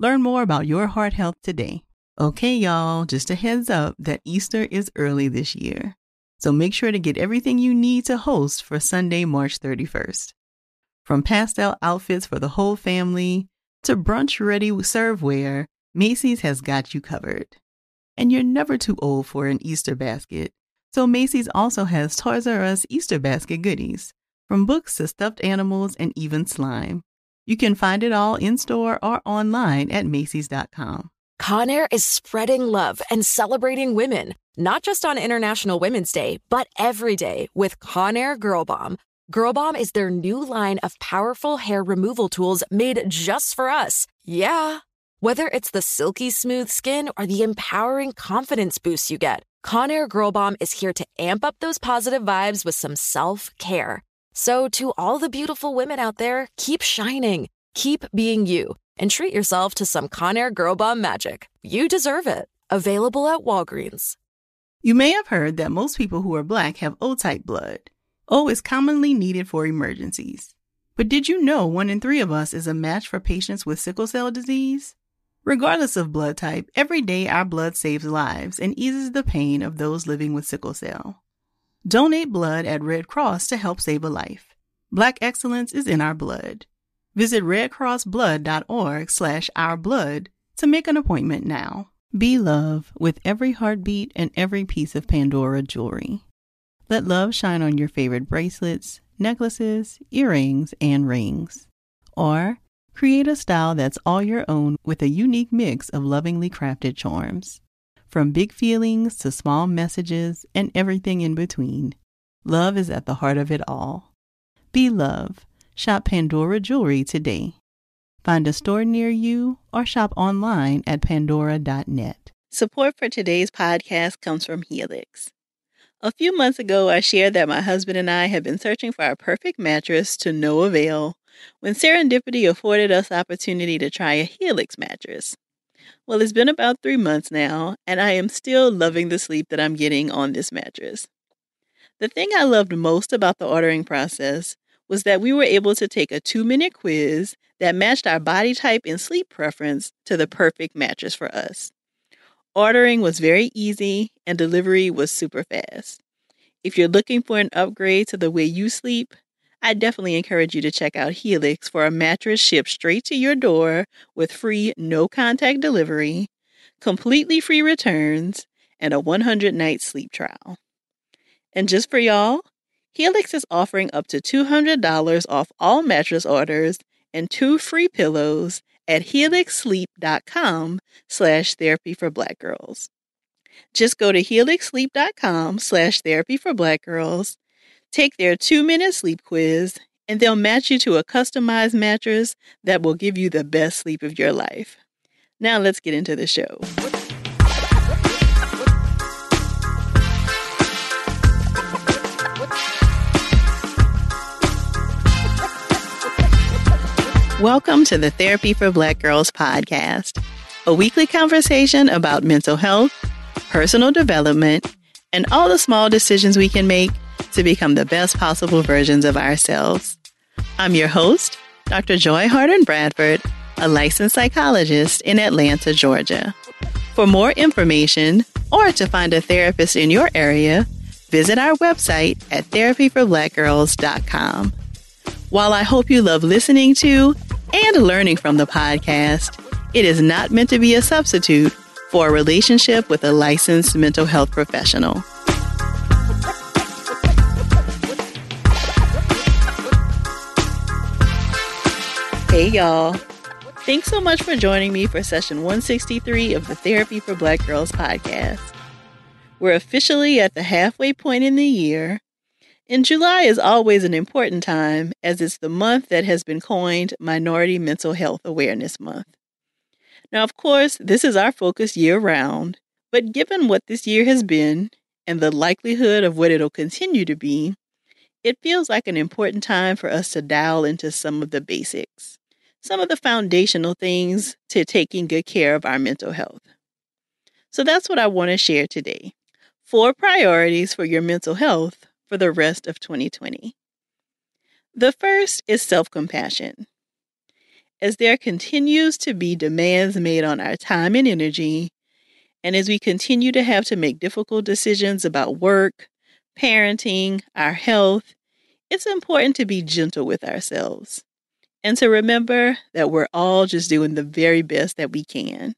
Learn more about your heart health today. Okay, y'all, just a heads up that Easter is early this year. So make sure to get everything you need to host for Sunday, March 31st. From pastel outfits for the whole family to brunch ready serveware, Macy's has got you covered. And you're never too old for an Easter basket. So Macy's also has Toys R Us Easter basket goodies, from books to stuffed animals and even slime. You can find it all in store or online at Macy's.com. Conair is spreading love and celebrating women, not just on International Women's Day, but every day with Conair Girl Bomb. Girl Bomb is their new line of powerful hair removal tools made just for us. Yeah. Whether it's the silky smooth skin or the empowering confidence boost you get, Conair Girl Bomb is here to amp up those positive vibes with some self care. So, to all the beautiful women out there, keep shining, keep being you, and treat yourself to some Conair Girl Bomb magic. You deserve it. Available at Walgreens. You may have heard that most people who are black have O type blood. O is commonly needed for emergencies. But did you know one in three of us is a match for patients with sickle cell disease? Regardless of blood type, every day our blood saves lives and eases the pain of those living with sickle cell. Donate blood at Red Cross to help save a life. Black excellence is in our blood. Visit redcrossblood.org slash ourblood to make an appointment now. Be love with every heartbeat and every piece of Pandora jewelry. Let love shine on your favorite bracelets, necklaces, earrings, and rings. Or create a style that's all your own with a unique mix of lovingly crafted charms. From big feelings to small messages and everything in between, love is at the heart of it all. Be love. Shop Pandora Jewelry today. Find a store near you or shop online at pandora.net. Support for today's podcast comes from Helix. A few months ago, I shared that my husband and I had been searching for our perfect mattress to no avail when serendipity afforded us opportunity to try a Helix mattress. Well, it's been about three months now, and I am still loving the sleep that I'm getting on this mattress. The thing I loved most about the ordering process was that we were able to take a two minute quiz that matched our body type and sleep preference to the perfect mattress for us. Ordering was very easy, and delivery was super fast. If you're looking for an upgrade to the way you sleep, I definitely encourage you to check out Helix for a mattress shipped straight to your door with free no contact delivery, completely free returns, and a 100 night sleep trial. And just for y'all, Helix is offering up to $200 off all mattress orders and two free pillows at helixsleep.com slash therapy for black girls. Just go to helixsleep.com slash therapy for black girls Take their two minute sleep quiz, and they'll match you to a customized mattress that will give you the best sleep of your life. Now, let's get into the show. Welcome to the Therapy for Black Girls podcast, a weekly conversation about mental health, personal development, and all the small decisions we can make to become the best possible versions of ourselves. I'm your host, Dr. Joy Harden Bradford, a licensed psychologist in Atlanta, Georgia. For more information or to find a therapist in your area, visit our website at therapyforblackgirls.com. While I hope you love listening to and learning from the podcast, it is not meant to be a substitute for a relationship with a licensed mental health professional. Hey, y'all. Thanks so much for joining me for session 163 of the Therapy for Black Girls podcast. We're officially at the halfway point in the year, and July is always an important time as it's the month that has been coined Minority Mental Health Awareness Month. Now, of course, this is our focus year round, but given what this year has been and the likelihood of what it'll continue to be, it feels like an important time for us to dial into some of the basics, some of the foundational things to taking good care of our mental health. So that's what I want to share today. Four priorities for your mental health for the rest of 2020. The first is self compassion. As there continues to be demands made on our time and energy, and as we continue to have to make difficult decisions about work, parenting, our health, it's important to be gentle with ourselves and to remember that we're all just doing the very best that we can.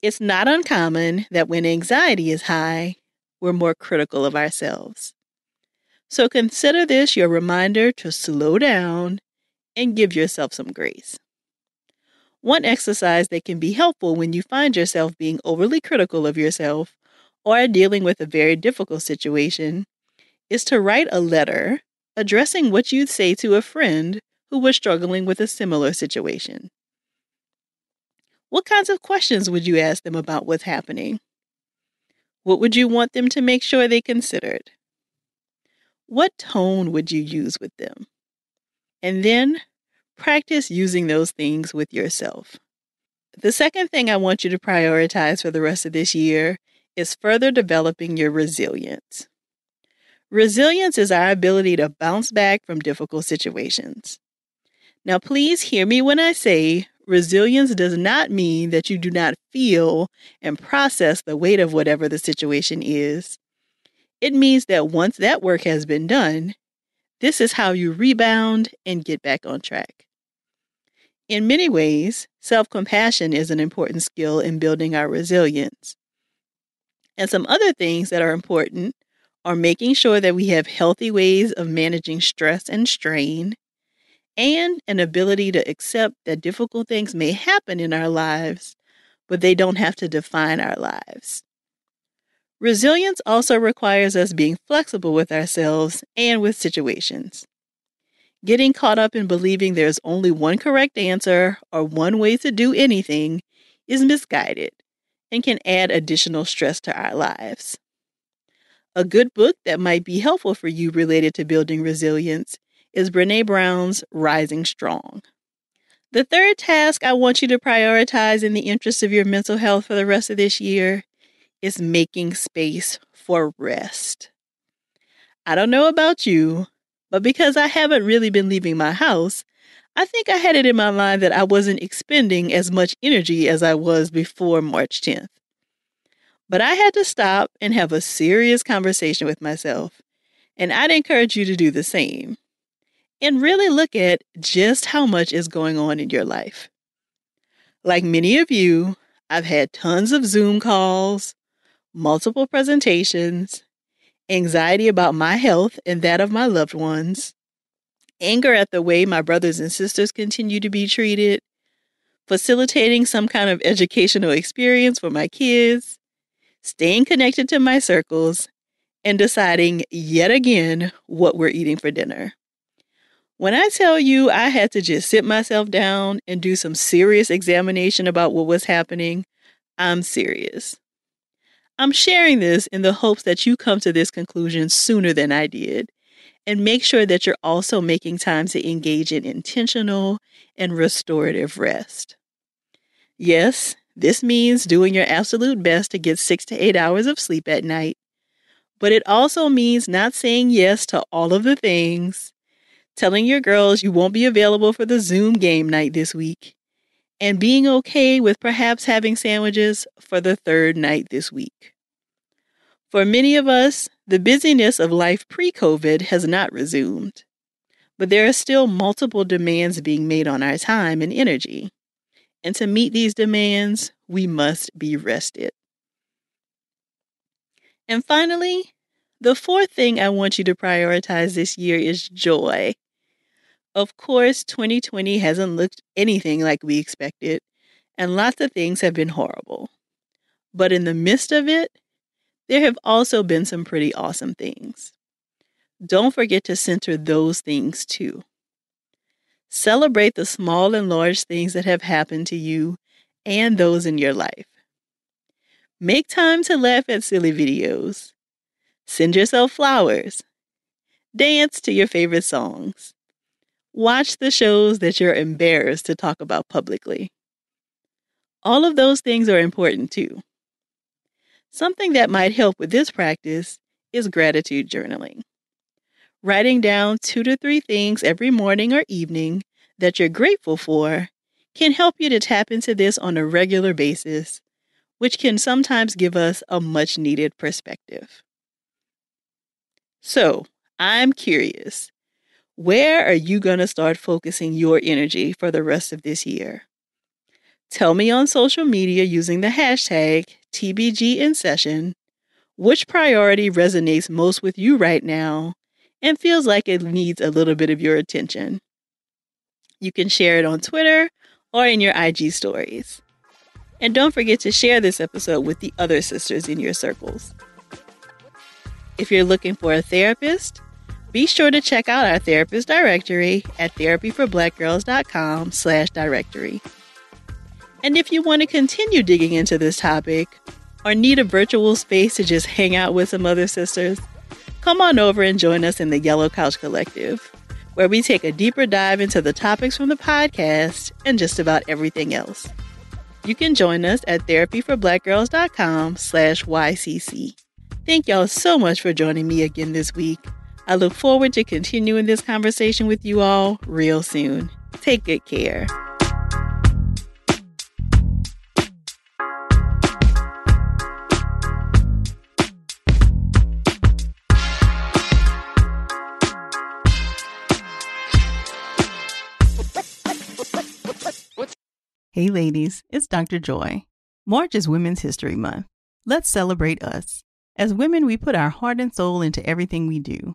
It's not uncommon that when anxiety is high, we're more critical of ourselves. So consider this your reminder to slow down and give yourself some grace. One exercise that can be helpful when you find yourself being overly critical of yourself or dealing with a very difficult situation is to write a letter addressing what you'd say to a friend who was struggling with a similar situation. What kinds of questions would you ask them about what's happening? What would you want them to make sure they considered? What tone would you use with them? And then practice using those things with yourself. The second thing I want you to prioritize for the rest of this year is further developing your resilience. Resilience is our ability to bounce back from difficult situations. Now, please hear me when I say resilience does not mean that you do not feel and process the weight of whatever the situation is. It means that once that work has been done, this is how you rebound and get back on track. In many ways, self compassion is an important skill in building our resilience. And some other things that are important are making sure that we have healthy ways of managing stress and strain, and an ability to accept that difficult things may happen in our lives, but they don't have to define our lives. Resilience also requires us being flexible with ourselves and with situations. Getting caught up in believing there's only one correct answer or one way to do anything is misguided and can add additional stress to our lives. A good book that might be helpful for you related to building resilience is Brene Brown's Rising Strong. The third task I want you to prioritize in the interest of your mental health for the rest of this year is making space for rest. I don't know about you, but because I haven't really been leaving my house, I think I had it in my mind that I wasn't expending as much energy as I was before March 10th. But I had to stop and have a serious conversation with myself. And I'd encourage you to do the same. And really look at just how much is going on in your life. Like many of you, I've had tons of Zoom calls, multiple presentations, anxiety about my health and that of my loved ones, anger at the way my brothers and sisters continue to be treated, facilitating some kind of educational experience for my kids, staying connected to my circles, and deciding yet again what we're eating for dinner. When I tell you I had to just sit myself down and do some serious examination about what was happening, I'm serious. I'm sharing this in the hopes that you come to this conclusion sooner than I did, and make sure that you're also making time to engage in intentional and restorative rest. Yes, this means doing your absolute best to get six to eight hours of sleep at night, but it also means not saying yes to all of the things, telling your girls you won't be available for the Zoom game night this week, and being okay with perhaps having sandwiches for the third night this week. For many of us, the busyness of life pre COVID has not resumed, but there are still multiple demands being made on our time and energy. And to meet these demands, we must be rested. And finally, the fourth thing I want you to prioritize this year is joy. Of course, 2020 hasn't looked anything like we expected, and lots of things have been horrible. But in the midst of it, there have also been some pretty awesome things. Don't forget to center those things too. Celebrate the small and large things that have happened to you and those in your life. Make time to laugh at silly videos. Send yourself flowers. Dance to your favorite songs. Watch the shows that you're embarrassed to talk about publicly. All of those things are important too. Something that might help with this practice is gratitude journaling. Writing down two to three things every morning or evening that you're grateful for can help you to tap into this on a regular basis, which can sometimes give us a much needed perspective. So, I'm curious where are you going to start focusing your energy for the rest of this year? Tell me on social media using the hashtag TBGInSession which priority resonates most with you right now and feels like it needs a little bit of your attention. You can share it on Twitter or in your IG stories. And don't forget to share this episode with the other sisters in your circles. If you're looking for a therapist, be sure to check out our therapist directory at therapyforblackgirls.com slash directory. And if you want to continue digging into this topic or need a virtual space to just hang out with some other sisters, come on over and join us in the Yellow Couch Collective, where we take a deeper dive into the topics from the podcast and just about everything else. You can join us at therapyforblackgirls.com slash YCC. Thank y'all so much for joining me again this week. I look forward to continuing this conversation with you all real soon. Take good care. Hey ladies, it's Dr. Joy. March is Women's History Month. Let's celebrate us. As women, we put our heart and soul into everything we do.